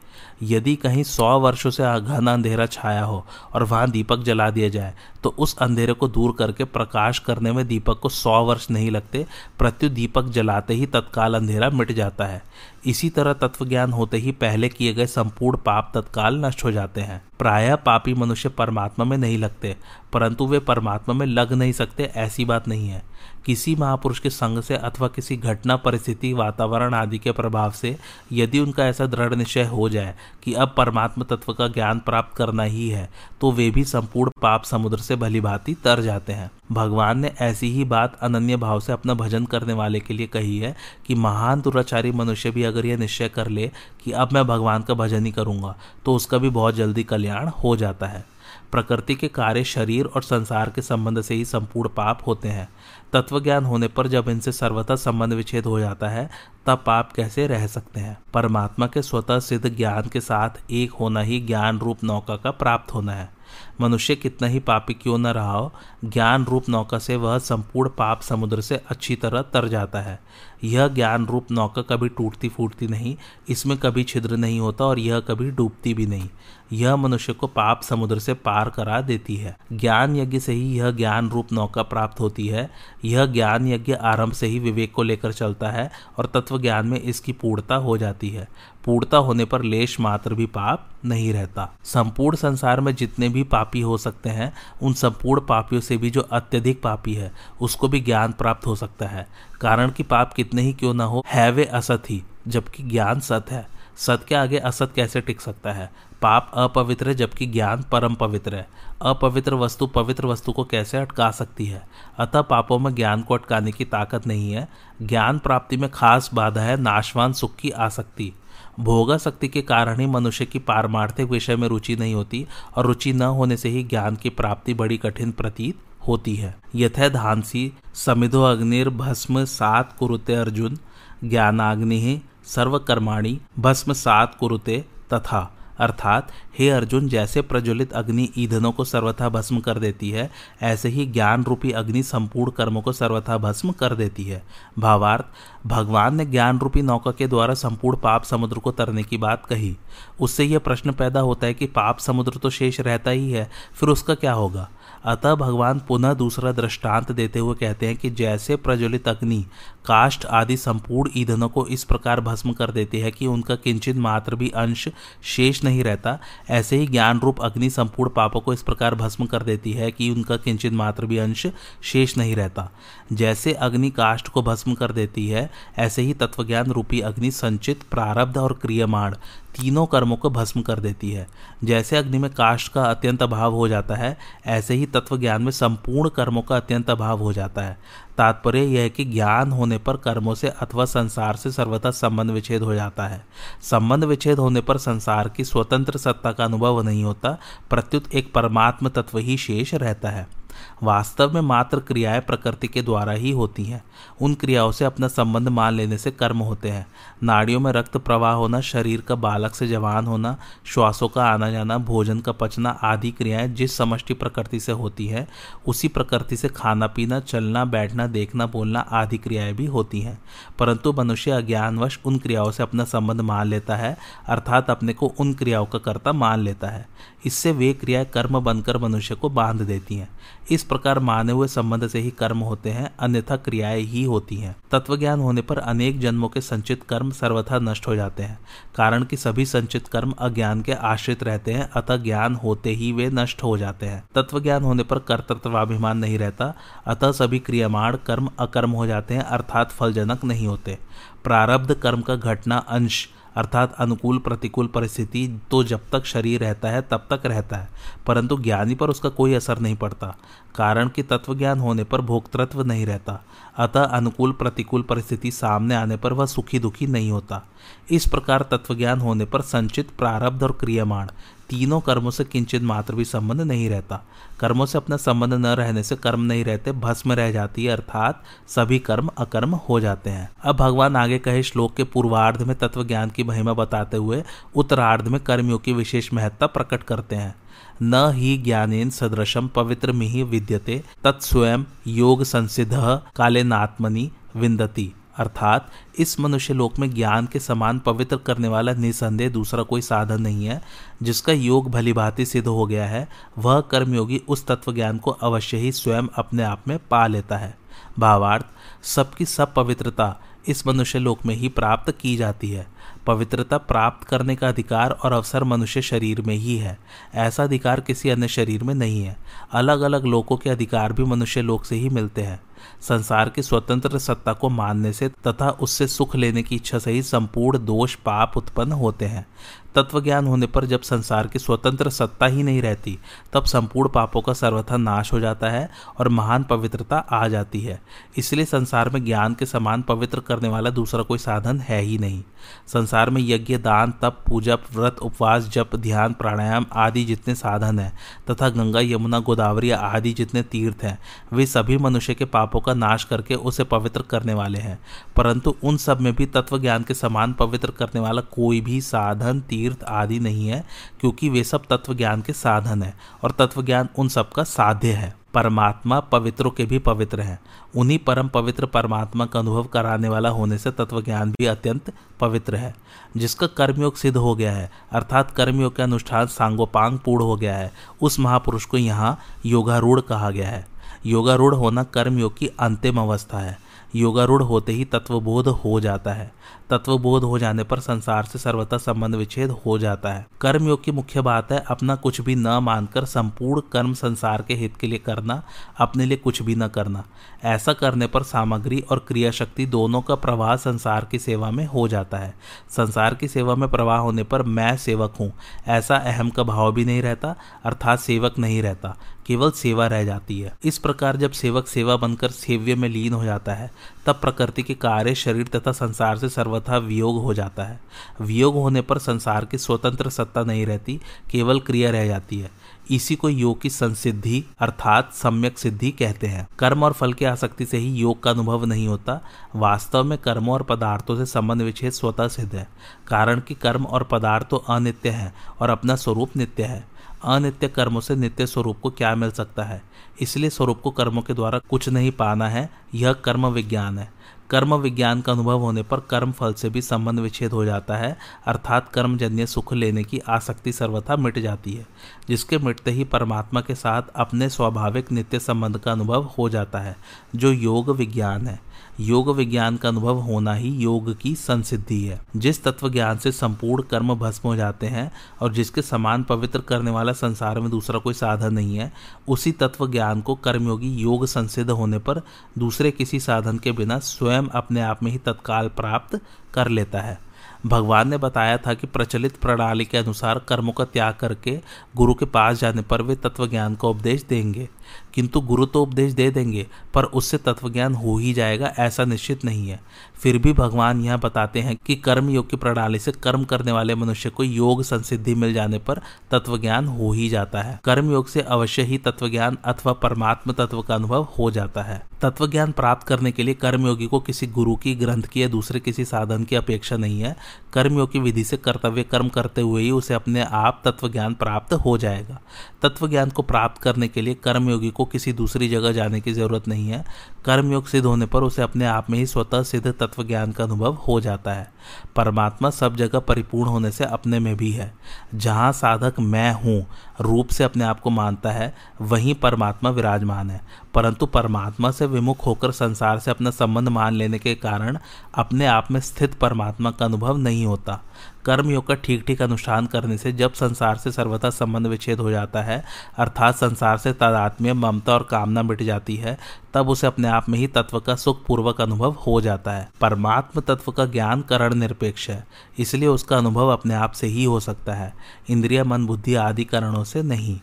Speaker 1: यदि कहीं सौ वर्षों से घन अंधेरा छाया हो और वहाँ दीपक जला दिया जाए तो उस अंधेरे को दूर करके प्रकाश करने में दीपक को सौ वर्ष नहीं लगते, प्रत्यु दीपक जलाते ही तत्काल अंधेरा मिट जाता है। इसी तरह तत्व ज्ञान होते ही पहले किए गए संपूर्ण पाप तत्काल नष्ट हो जाते हैं। प्रायः पापी मनुष्य परमात्मा में नहीं लगते। परंतु वे परमात्मा में लग नहीं सकते, ऐसी बात नहीं है। किसी महापुरुष के संग से अथवा किसी घटना, परिस्थिति, वातावरण आदि के प्रभाव से यदि उनका ऐसा दृढ़ निश्चय हो जाए कि अब परमात्मा तत्व का ज्ञान प्राप्त करना ही है तो वे भी संपूर्ण पाप समुद्र से भली भांति तर जाते हैं। भगवान ने ऐसी ही बात अनन्य भाव से अपना भजन करने वाले के लिए कही है कि महान दुराचारी मनुष्य भी अगर यह निश्चय कर ले कि अब मैं भगवान का भजन ही करूँगा तो उसका भी बहुत जल्दी कल्याण हो जाता है। प्रकृति के कार्य शरीर और संसार के संबंध से ही संपूर्ण पाप होते हैं। तत्वज्ञान होने पर जब इनसे सर्वथा संबंध विच्छेद हो जाता है, तब पाप कैसे रह सकते हैं? परमात्मा के स्वतः सिद्ध ज्ञान के साथ एक होना ही ज्ञान रूप नौका का प्राप्त होना है। मनुष्य कितना ही पापी क्यों न रहा हो, ज्ञान रूप नौका से वह संपूर्ण पाप समुद्र से अच्छी तरह तर जाता है। यह ज्ञान रूप नौका कभी टूटती फूटती नहीं, इसमें कभी छिद्र नहीं होता और यह कभी डूबती भी नहीं। यह मनुष्य को पाप समुद्र से पार करा देती है। ज्ञान यज्ञ से ही यह ज्ञान रूप नौका प्राप्त होती है। यह ज्ञान यज्ञ आरंभ से ही विवेक को लेकर चलता है और तत्व ज्ञान में इसकी पूर्णता हो जाती है। पूर्णता होने पर लेश मात्र भी पाप नहीं रहता। संपूर्ण संसार में जितने भी पापी हो सकते हैं, उन संपूर्ण पापियों से भी जो अत्यधिक पापी है, उसको भी ज्ञान प्राप्त हो सकता है। कारण कि पाप कितने ही क्यों ना हो, है वे असत ही, जबकि ज्ञान सत है। सत के आगे असत कैसे टिक सकता है? पाप अपवित्र है, जबकि ज्ञान परम पवित्र है। अपवित्र वस्तु पवित्र वस्तु को कैसे अटका सकती है? अतः पापों में ज्ञान को अटकाने की ताकत नहीं है। ज्ञान प्राप्ति में खास बाधा है, नाशवान सुख की आसक्ति। भोगा शक्ति के कारण ही मनुष्य की पारमार्थिक विषय में रुचि नहीं होती और रुचि न होने से ही ज्ञान की प्राप्ति बड़ी कठिन प्रतीत होती है। यथे धांसी, समिधो अग्निर्भस्म, सात कुरुते अर्जुन, ज्ञानाग्नि सर्वकर्माणी भस्म सात कुरुते तथा। अर्थात, हे अर्जुन, जैसे प्रज्वलित अग्नि ईंधनों को सर्वथा भस्म कर देती है, ऐसे ही ज्ञान रूपी अग्नि संपूर्ण कर्मों को सर्वथा भस्म कर देती है। भावार्थ, भगवान ने ज्ञान रूपी नौका के द्वारा संपूर्ण पाप समुद्र को तरने की बात कही। उससे यह प्रश्न पैदा होता है कि पाप समुद्र तो शेष रहता ही है, फिर उसका क्या होगा? अतः भगवान पुनः दूसरा दृष्टांत देते हुए कहते हैं कि जैसे प्रज्वलित अग्नि, काष्ठ आदि संपूर्ण ईंधनों को इस प्रकार भस्म कर देती है कि उनका किंचित मात्र भी अंश शेष नहीं रहता, ऐसे ही ज्ञान रूप अग्नि संपूर्ण पापों को इस प्रकार भस्म कर देती है कि उनका किंचित मात्र भी अंश शेष नहीं रहता। जैसे अग्नि काष्ठ को भस्म कर देती है, ऐसे ही तत्वज्ञान रूपी अग्नि संचित, प्रारब्ध और क्रियमाण तीनों कर्मों को भस्म कर देती है। जैसे अग्नि में काष्ठ का अत्यंत अभाव हो जाता है, ऐसे ही तत्व ज्ञान में संपूर्ण कर्मों का अत्यंत अभाव हो जाता है। तात्पर्य यह है कि ज्ञान होने पर कर्मों से अथवा संसार से सर्वथा संबंध विच्छेद हो जाता है। संबंध विच्छेद होने पर संसार की स्वतंत्र सत्ता का अनुभव नहीं होता, प्रत्युत एक परमात्म तत्व ही शेष रहता है। वास्तव में मात्र क्रियाएँ प्रकृति के द्वारा ही होती हैं। उन क्रियाओं से अपना संबंध मान लेने से कर्म होते हैं। नाड़ियों में रक्त प्रवाह होना, शरीर का बालक से जवान होना, श्वासों का आना जाना, भोजन का पचना आदि क्रियाएँ जिस समष्टि प्रकृति से होती हैं, उसी प्रकृति से खाना पीना, चलना, बैठना, देखना, बोलना आदि क्रियाएँ भी होती हैं। परंतु मनुष्य अज्ञानवश उन क्रियाओं से अपना संबंध मान लेता है, अर्थात अपने को उन क्रियाओं का कर्ता मान लेता है। इससे वे क्रियाएँ कर्म बनकर मनुष्य को बाँध देती हैं। इस प्रकार माने हुए संबंध से ही कर्म होते हैं, अन्यथा क्रियाएँ ही होती हैं। तत्व ज्ञान होने पर अनेक जन्मों के संचित कर्म सर्वथा नष्ट हो जाते हैं, कारण कि सभी संचित कर्म अज्ञान के आश्रित रहते हैं, अतः ज्ञान होते ही वे नष्ट हो जाते हैं। तत्व ज्ञान होने पर कर्तृत्वाभिमान नहीं रहता, अतः सभी क्रियामाण कर्म अकर्म हो जाते हैं, अर्थात फलजनक नहीं होते। प्रारब्ध कर्म का घटना अंश अर्थात अनुकूल प्रतिकूल परिस्थिति तो जब तक शरीर रहता है, तब तक रहता है। परंतु ज्ञानी पर उसका कोई असर नहीं पड़ता। कारण कि तत्व ज्ञान होने पर भोक्तृत्व नहीं रहता। अतः अनुकूल प्रतिकूल परिस्थिति सामने आने पर वह सुखी दुखी नहीं होता। इस प्रकार तत्वज्ञान होने पर संचित प्रारब्ध और क्रियमाण तीनों कर्मों से किंचित मात्र भी संबंध नहीं रहता। कर्मों से अपना संबंध न रहने से कर्म नहीं रहते, भस्म रह जाती है, अर्थात सभी कर्म अकर्म हो जाते हैं। अब भगवान आगे कहे, श्लोक के पूर्वार्ध में तत्व ज्ञान की महिमा बताते हुए उत्तरार्ध में कर्मियों की विशेष महत्ता प्रकट करते हैं। न ही ज्ञानेन सदृशम पवित्र मिहि विद्यते तत्स्वयं योग संसिध कालेनात्मनि विंदती अर्थात इस मनुष्य लोक में ज्ञान के समान पवित्र करने वाला निसंदेह दूसरा कोई साधन नहीं है, जिसका योग भली भांति सिद्ध हो गया है, वह कर्मयोगी उस तत्व ज्ञान को अवश्य ही स्वयं अपने आप में पा लेता है। भावार्थ, सबकी सब पवित्रता इस मनुष्य लोक में ही प्राप्त की जाती है। पवित्रता प्राप्त करने का अधिकार और अवसर मनुष्य शरीर में ही है। ऐसा अधिकार किसी अन्य शरीर में नहीं है। अलग अलग लोकों के अधिकार भी मनुष्य लोक से ही मिलते हैं। संसार की स्वतंत्र सत्ता को मानने से तथा उससे सुख लेने की इच्छा से ही संपूर्ण दोष पाप उत्पन्न होते हैं। तत्व ज्ञान होने पर जब संसार की स्वतंत्र सत्ता ही नहीं रहती, तब संपूर्ण पापों का सर्वथा नाश हो जाता है और महान पवित्रता आ जाती है। इसलिए संसार में ज्ञान के समान पवित्र करने वाला दूसरा कोई साधन है ही नहीं। संसार में यज्ञ, दान, तप, पूजा, व्रत, उपवास, जप, ध्यान, प्राणायाम आदि जितने साधन हैं तथा गंगा, यमुना, गोदावरी आदि जितने तीर्थ हैं, वे सभी मनुष्य के पापों का नाश करके उसे पवित्र करने वाले हैं। परंतु उन सब में भी तत्व ज्ञान के समान पवित्र करने वाला कोई भी साधन, तीर्थ आदि नहीं है, क्योंकि वे सब तत्व ज्ञान के साधन है और तत्व ज्ञान उन सब का साध्य है। परमात्मा पवित्रों के भी पवित्र हैं। उन्हीं परम पवित्र परमात्मा का अनुभव कराने वाला होने से तत्व ज्ञान भी अत्यंत पवित्र है, जिसका कर्मयोग सिद्ध हो गया है, अर्थात कर्मयोग का अनुष्ठान सांगोपांग पूर्ण हो गया है। उस महापुरुष को यहाँ योगारूढ़ कहा गया है। योगारूढ़ होना कर्मयोग की अंतिम अवस्था है। योगारूढ़ होते ही तत्वबोध हो जाता है। तत्वबोध हो जाने पर संसार से सर्वथा संबंध विच्छेद हो जाता है। कर्म योग की मुख्य बात है अपना कुछ भी न मानकर संपूर्ण कर्म संसार के हित के लिए करना, अपने लिए कुछ भी न करना। ऐसा करने पर सामग्री और क्रिया शक्ति दोनों का प्रवाह संसार की सेवा में हो जाता है। संसार की सेवा में प्रवाह होने पर मैं सेवक हूँ। ऐसा अहम का भाव भी नहीं रहता, अर्थात सेवक नहीं रहता। केवल सेवा रह जाती है। इस प्रकार जब सेवक सेवा बनकर सेव्य में लीन हो जाता है, तब प्रकृति के कार्य शरीर तथा संसार से सर्वथा वियोग हो जाता है। वियोग होने पर संसार की स्वतंत्र सत्ता नहीं रहती, केवल क्रिया रह जाती है। इसी को योग की संसिद्धि अर्थात सम्यक सिद्धि कहते हैं। कर्म और फल की आसक्ति से ही योग का अनुभव नहीं होता। वास्तव में कर्मों और पदार्थों से संबंध विच्छेद स्वतः सिद्ध है। कारण कि कर्म और पदार्थ तो अनित्य है और अपना स्वरूप नित्य है। अनित्य कर्मों से नित्य स्वरूप को क्या मिल सकता है? इसलिए स्वरूप को कर्मों के द्वारा कुछ नहीं पाना है। यह कर्म विज्ञान है। कर्म विज्ञान का अनुभव होने पर कर्म फल से भी संबंध विच्छेद हो जाता है। अर्थात कर्मजन्य सुख लेने की आसक्ति सर्वथा मिट जाती है, जिसके मिटते ही परमात्मा के साथ अपने स्वाभाविक नित्य संबंध का अनुभव हो जाता है, जो योग विज्ञान है। योग विज्ञान का अनुभव होना ही योग की संसिद्धि है। जिस तत्व ज्ञान से संपूर्ण कर्म भस्म हो जाते हैं और जिसके समान पवित्र करने वाला संसार में दूसरा कोई साधन नहीं है, उसी तत्व ज्ञान को कर्मयोगी योग संसिद्ध होने पर दूसरे किसी साधन के बिना स्वयं अपने आप में ही तत्काल प्राप्त कर लेता है। भगवान ने बताया था कि प्रचलित प्रणाली के अनुसार कर्मों का त्याग करके गुरु के पास जाने पर वे तत्व ज्ञान का उपदेश देंगे। किंतु गुरु तो उपदेश दे देंगे, पर उससे तत्वज्ञान हो ही जाएगा, ऐसा निश्चित नहीं है। फिर भी भगवान यह बताते हैं कि कर्म योग की प्रणाली से कर्म करने वाले मनुष्य को योग संसिद्धि मिल जाने पर तत्वज्ञान हो ही जाता है। कर्म योग से अवश्य ही तत्वज्ञान अथवा परमात्म तत्व का अनुभव हो जाता है। तत्व ज्ञान प्राप्त करने के लिए कर्मयोगी को किसी गुरु की ग्रंथ की या दूसरे किसी साधन की अपेक्षा नहीं है। कर्मयोग की विधि से कर्तव्य कर्म करते हुए ही उसे अपने आप तत्व ज्ञान प्राप्त हो जाएगा। तत्व ज्ञान को प्राप्त करने के लिए कर्मयोगी को किसी दूसरी जगह जाने की ज़रूरत नहीं है। कर्मयोग सिद्ध होने पर उसे अपने आप में ही स्वतः सिद्ध तत्व ज्ञान का अनुभव हो जाता है। परमात्मा सब जगह परिपूर्ण होने से अपने में भी है। जहाँ साधक मैं हूँ, रूप से अपने आप को मानता है, वहीं परमात्मा विराजमान है। परंतु परमात्मा से विमुख होकर संसार से अपना संबंध मान लेने के कारण अपने आप में स्थित परमात्मा का अनुभव नहीं होता। कर्मयोग का ठीक ठीक अनुष्ठान करने से जब संसार से सर्वथा संबंध विच्छेद हो जाता है, अर्थात संसार से तादात्म्य, ममता और कामना मिट जाती है, तब उसे अपने आप में ही तत्व का सुखपूर्वक अनुभव हो जाता है। परमात्म तत्व का ज्ञान करण निरपेक्ष है, इसलिए उसका अनुभव अपने आप से ही हो सकता है। इंद्रिया, मन, बुद्धि आदि करणों से नहीं।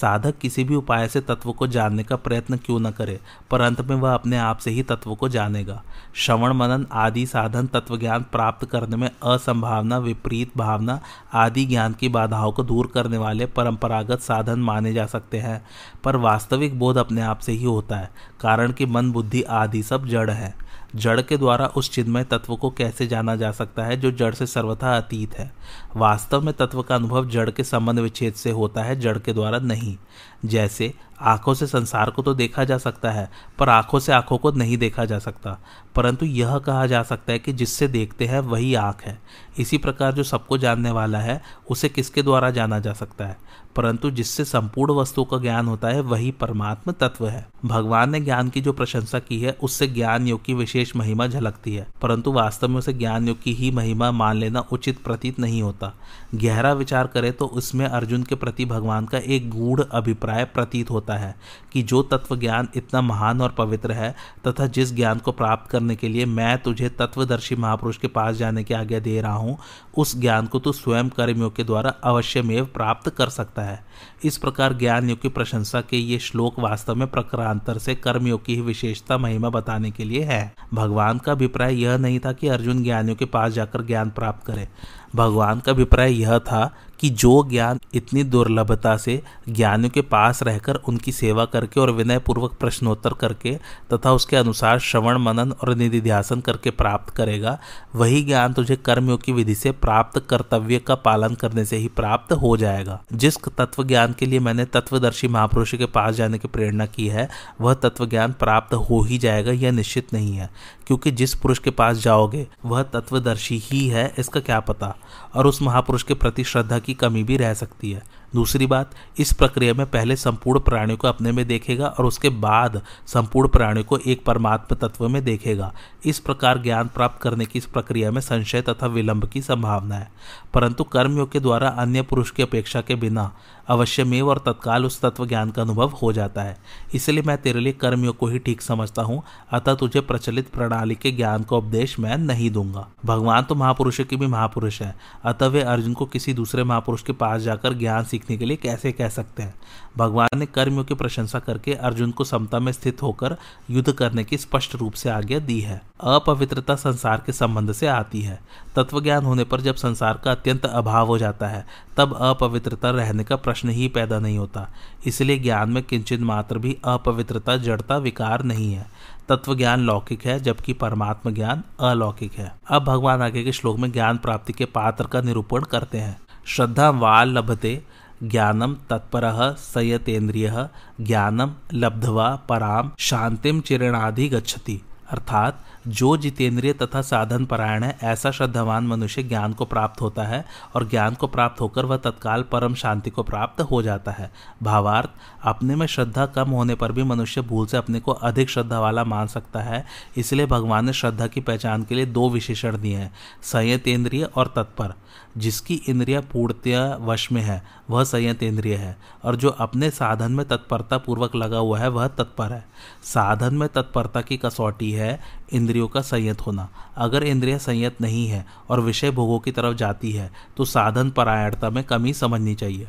Speaker 1: साधक किसी भी उपाय से तत्व को जानने का प्रयत्न क्यों न करे, पर अंत में वह अपने आप से ही तत्व को जानेगा। श्रवण, मनन आदि साधन तत्व ज्ञान प्राप्त करने में असंभावना, विपरीत भावना आदि ज्ञान की बाधाओं को दूर करने वाले परंपरागत साधन माने जा सकते हैं, पर वास्तविक बोध अपने आप से ही होता है, कारण कि मन, बुद्धि आदि सब जड़ है। जड़ के द्वारा उस चिन्मय तत्व को कैसे जाना जा सकता है जो जड़ से सर्वथा अतीत है? वास्तव में तत्व का अनुभव जड़ के संबंध विच्छेद से होता है, जड़ के द्वारा नहीं। जैसे, आँखों से संसार को तो देखा जा सकता है, पर आँखों से आँखों को नहीं देखा जा सकता। परंतु यह कहा जा सकता है कि जिससे देखते हैं, वही आँख है। इसी प्रकार जो सबको जानने वाला है, उसे किसके द्वारा जाना जा सकता है? परंतु जिससे संपूर्ण वस्तु का ज्ञान होता है, वही परमात्म तत्व है। भगवान ने ज्ञान की जो प्रशंसा की है, उससे ज्ञान योग की विशेष महिमा झलकती है। परंतु वास्तव में उसे ज्ञान योग की ही महिमा मान लेना उचित प्रतीत नहीं होता। गहरा विचार करे तो उसमें अर्जुन के प्रति भगवान का एक गूढ़ अभिप्राय प्रतीत होता है कि जो तत्व ज्ञान इतना महान और पवित्र है तथा जिस ज्ञान को प्राप्त करने के लिए मैं तुझे तत्वदर्शी महापुरुष के पास जाने की आज्ञा दे रहा हूँ, उस ज्ञान को तू स्वयं कर्मियों के द्वारा अवश्यमेव प्राप्त कर सकता है। इस प्रकार ज्ञान योग की प्रशंसा के ये श्लोक वास्तव में प्रकारांतर से कर्मयोग की विशेषता महिमा बताने के लिए है। भगवान का अभिप्राय यह नहीं था कि अर्जुन ज्ञानियों के पास जाकर ज्ञान प्राप्त करे। भगवान का अभिप्राय यह था कि जो ज्ञान इतनी दुर्लभता से ज्ञानियों के पास रहकर उनकी सेवा करके और विनय पूर्वक प्रश्नोत्तर करके तथा उसके अनुसार श्रवण, मनन और निधि ध्यासन करके प्राप्त करेगा, वही ज्ञान तुझे कर्मयोग की विधि से प्राप्त कर्तव्य का पालन करने से ही प्राप्त हो जाएगा। जिस तत्व ज्ञान के लिए मैंने तत्वदर्शी महापुरुष के पास जाने की प्रेरणा की है, वह तत्व ज्ञान प्राप्त हो ही जाएगा, यह निश्चित नहीं है। क्योंकि जिस पुरुष के पास जाओगे, वह तत्वदर्शी ही है, इसका क्या पता? और उस महापुरुष के प्रति श्रद्धा की कमी भी रह सकती है। दूसरी बात, इस प्रक्रिया में पहले संपूर्ण प्राणियों को अपने में देखेगा और उसके बाद संपूर्ण प्राणियों को एक परमात्म तत्व में देखेगा। इस प्रकार ज्ञान प्राप्त करने की इस प्रक्रिया में संशय तथा विलंब की संभावना है। परंतु कर्मयोग के द्वारा अन्य पुरुष की अपेक्षा के बिना अवश्यमेव और तत्काल उस तत्व ज्ञान का अनुभव हो जाता है। इसलिए मैं तेरे लिए कर्मयोग को ही ठीक समझता हूँ, अतः तुझे प्रचलित प्रणाली के ज्ञान का उपदेश मैं नहीं दूँगा। भगवान तो महापुरुषों के भी महापुरुष है, अतः वे अर्जुन को किसी दूसरे महापुरुष के पास जाकर ज्ञान सीखने के लिए कैसे कह सकते हैं? भगवान ने कर्मियों की प्रशंसा करके अर्जुन को समता में स्थित होकर युद्ध करने की स्पष्ट रूप से आज्ञा दी है। अपवित्रता संसार के संबंध से आती है। तत्व ज्ञान होने पर जब संसार का अत्यंत अभाव हो जाता है, तब अपवित्रता रहने का ही पैदा नहीं होता। इसलिए ज्ञान में किंचित मात्र भी अपवित्रता, जड़ता, विकार नहीं है। तत्व ज्ञान लौकिक है, जबकि परमात्मा ज्ञान अलौकिक है। अब भगवान आगे के श्लोक में ज्ञान प्राप्ति के पात्र का निरूपण करते हैं। श्रद्धा वाल लभते, ज्ञानम तत्पर संयतेन्द्रिय, ज्ञानम लब्धवा पराम, शांतिम चिरणाधि गच्छति। अर्थात जो जितेंद्रिय तथा साधन परायण है, ऐसा श्रद्धावान मनुष्य ज्ञान को प्राप्त होता है और ज्ञान को प्राप्त होकर वह तत्काल परम शांति को प्राप्त हो जाता है। भावार्थ, अपने में श्रद्धा कम होने पर भी मनुष्य भूल से अपने को अधिक श्रद्धा वाला मान सकता है, इसलिए भगवान ने श्रद्धा की पहचान के लिए दो विशेषण दिए हैं, संयतेंद्रिय और तत्पर। जिसकी इंद्रिया पूर्णतया वश में है, वह संयत इंद्रिय है, और जो अपने साधन में तत्परता पूर्वक लगा हुआ है, वह तत्पर है। साधन में तत्परता की कसौटी है इंद्रियों का संयत होना। अगर इंद्रिया संयत नहीं है और विषय भोगों की तरफ़ जाती है तो साधन परायणता में कमी समझनी चाहिए।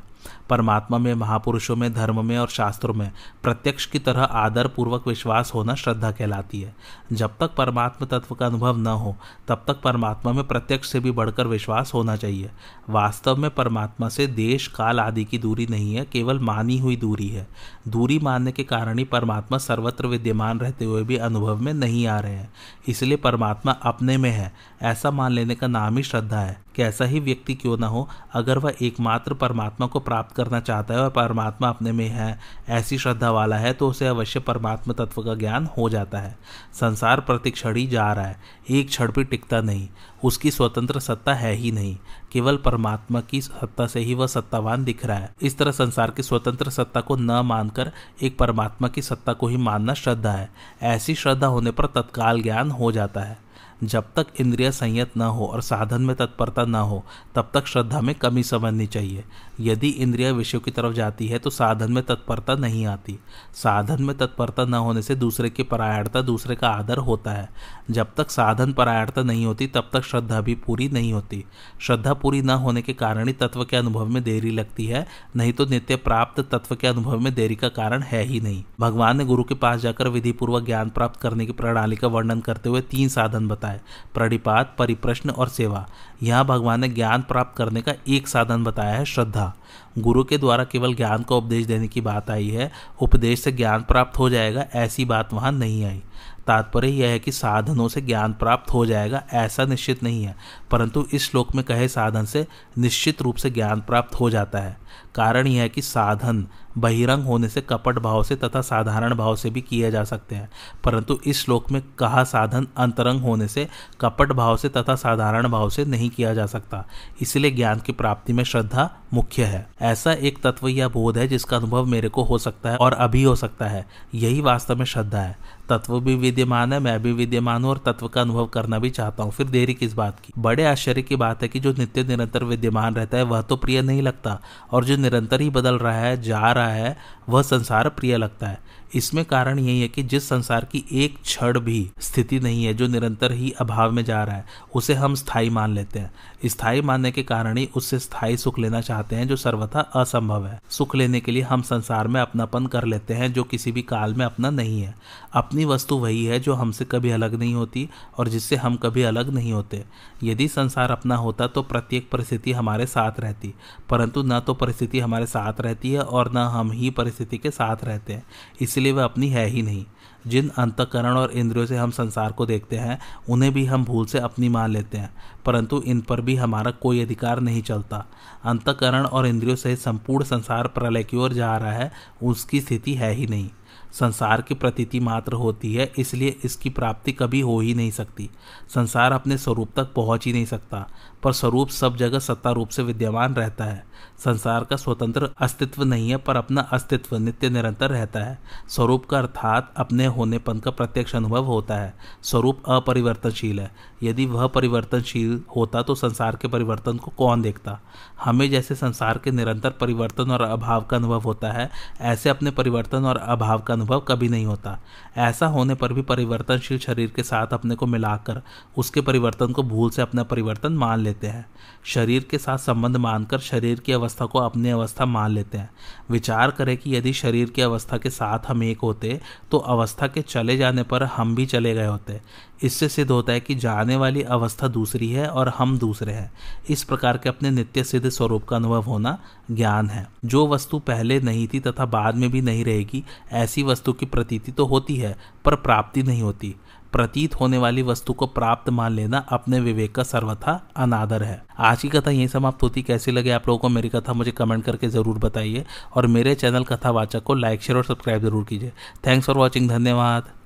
Speaker 1: परमात्मा में, महापुरुषों में, धर्म में और शास्त्रों में प्रत्यक्ष की तरह आदर पूर्वक विश्वास होना श्रद्धा कहलाती है। जब तक परमात्मा तत्व का अनुभव न हो, तब तक परमात्मा में प्रत्यक्ष से भी बढ़कर विश्वास होना चाहिए। वास्तव में परमात्मा से देश, काल आदि की दूरी नहीं है, केवल मानी हुई दूरी है। दूरी मानने के कारण ही परमात्मा सर्वत्र विद्यमान रहते हुए भी अनुभव में नहीं आ रहे हैं। इसलिए परमात्मा अपने में है। ऐसा मान लेने का नाम ही श्रद्धा है। कैसा ही व्यक्ति क्यों ना हो, अगर वह एकमात्र परमात्मा को प्राप्त करना चाहता है और परमात्मा अपने में है, ऐसी श्रद्धा वाला है तो उसे अवश्य परमात्मा तत्व का ज्ञान हो जाता है। संसार प्रति क्षण ही जा रहा है, एक क्षण भी टिकता नहीं, उसकी स्वतंत्र सत्ता है ही नहीं, केवल परमात्मा की सत्ता से ही वह सत्तावान दिख रहा है। इस तरह संसार की स्वतंत्र सत्ता को न मानकर एक परमात्मा की सत्ता को ही मानना श्रद्धा है, ऐसी श्रद्धा होने पर तत्काल ज्ञान हो जाता है। जब तक इंद्रिय संयत न हो और साधन में तत्परता न हो, तब तक श्रद्धा में कमी समझनी चाहिए। यदि इंद्रिय विषयों की तरफ़ जाती है तो साधन में तत्परता नहीं आती। साधन में तत्परता न होने से दूसरे की परायणता, दूसरे का आदर होता है। जब तक साधन परायणता नहीं होती, तब तक श्रद्धा भी पूरी नहीं होती। श्रद्धा पूरी न होने के कारण ही तत्व के अनुभव में देरी लगती है, नहीं तो नित्य प्राप्त तत्व के अनुभव में देरी का कारण है ही नहीं। भगवान ने गुरु के पास जाकर विधि पूर्वक ज्ञान प्राप्त करने की प्रणाली का वर्णन करते हुए तीन साधन बताए। प्रणिपात, परिप्रश्न और सेवा। यहाँ भगवान ने ज्ञान प्राप्त करने का एक साधन बताया है, श्रद्धा। गुरु के द्वारा केवल ज्ञान का उपदेश देने की बात आई है, उपदेश से ज्ञान प्राप्त हो जाएगा, ऐसी बात वहाँ नहीं आई। तात्पर्य यह है कि साधनों से ज्ञान प्राप्त हो जाएगा, ऐसा निश्चित नहीं है, परंतु इस श्लोक में कहे साधन से निश्चित रूप से ज्ञान प्राप्त हो जाता है। कारण यह है कि साधन बहिरंग होने से कपट भाव से तथा साधारण भाव से भी किए जा सकते हैं। परंतु इस श्लोक में कहा साधन अंतरंग होने से कपट भाव से तथा साधारण भाव से नहीं किया जा सकता। इसलिए ज्ञान की प्राप्ति में श्रद्धा मुख्य है। ऐसा एक तत्व या बोध है जिसका अनुभव मेरे को हो सकता है और अभी हो सकता है। यही वास्तव में श्रद्धा है। तत्व भी विद्यमान है, मैं भी विद्यमान हूँ और तत्व का अनुभव करना भी चाहता हूँ। फिर देरी किस बात की? बड़े आश्चर्य की बात है कि जो नित्य निरंतर विद्यमान रहता है, वह तो प्रिय नहीं लगता। और जो निरंतर ही बदल रहा है जा रहा है वह संसार प्रिय लगता है। इसमें कारण यही है कि जिस संसार की एक क्षण भी स्थिति नहीं है, जो निरंतर ही अभाव में जा रहा है, उसे हम स्थायी मान लेते हैं। स्थायी मानने के कारण ही उससे स्थायी सुख लेना चाहते हैं, जो सर्वथा असंभव है। सुख लेने के लिए हम संसार में अपनापन कर लेते हैं, जो किसी भी काल में अपना नहीं है। अपनी वस्तु वही है, जो हमसे कभी अलग नहीं होती और जिससे हम कभी अलग नहीं होते। यदि संसार अपना होता तो प्रत्येक परिस्थिति हमारे साथ रहती, परंतु न तो परिस्थिति हमारे साथ रहती है और न हम ही परिस्थिति के साथ रहते हैं। इसलिए वह अपनी है ही नहीं। जिन अंतकरण और इंद्रियों से हम संसार को देखते हैं, उन्हें भी हम भूल से अपनी मान लेते हैं, परंतु इन पर भी हमारा कोई अधिकार नहीं चलता। अंतकरण और इंद्रियों से संपूर्ण संसार प्रलय की ओर जा रहा है, उसकी स्थिति है ही नहीं। संसार की प्रतीति मात्र होती है, इसलिए इसकी प्राप्ति कभी हो ही नहीं सकती। संसार अपने स्वरूप तक पहुँच ही नहीं सकता, पर स्वरूप सब जगह सत्ता रूप से विद्यमान रहता है। संसार का स्वतंत्र अस्तित्व नहीं है, पर अपना अस्तित्व नित्य निरंतर रहता है। स्वरूप का अर्थात अपने होनेपन का प्रत्यक्ष अनुभव होता है। स्वरूप अपरिवर्तनशील है। यदि वह परिवर्तनशील होता तो संसार के परिवर्तन को कौन देखता? हमें जैसे संसार के निरंतर परिवर्तन और अभाव का अनुभव होता है, ऐसे अपने परिवर्तन और अभाव का अनुभव कभी नहीं होता। ऐसा होने पर भी परिवर्तनशील शरीर के साथ अपने को मिलाकर उसके परिवर्तन को भूल से अपना परिवर्तन मान लेते हैं। शरीर के साथ संबंध मानकर शरीर की अवस्था को अपनी अवस्था मान लेते हैं। विचार करें कि यदि शरीर की अवस्था के साथ हम एक होते तो अवस्था के चले जाने पर हम भी चले गए होते। इससे सिद्ध होता है कि जाने वाली अवस्था दूसरी है और हम दूसरे हैं। इस प्रकार के अपने नित्य सिद्ध स्वरूप का अनुभव होना ज्ञान है। जो वस्तु पहले नहीं थी तथा बाद में भी नहीं रहेगी, ऐसी वस्तु की प्रतीति तो होती है, पर प्राप्ति नहीं होती। प्रतीत होने वाली वस्तु को प्राप्त मान लेना अपने विवेक का सर्वथा अनादर है। आज की कथा यही समाप्त होती। कैसी लगे आप लोगों को मेरी कथा, मुझे कमेंट करके ज़रूर बताइए। और मेरे चैनल कथावाचक को लाइक, शेयर और सब्सक्राइब ज़रूर कीजिए। थैंक्स फॉर वॉचिंग, धन्यवाद।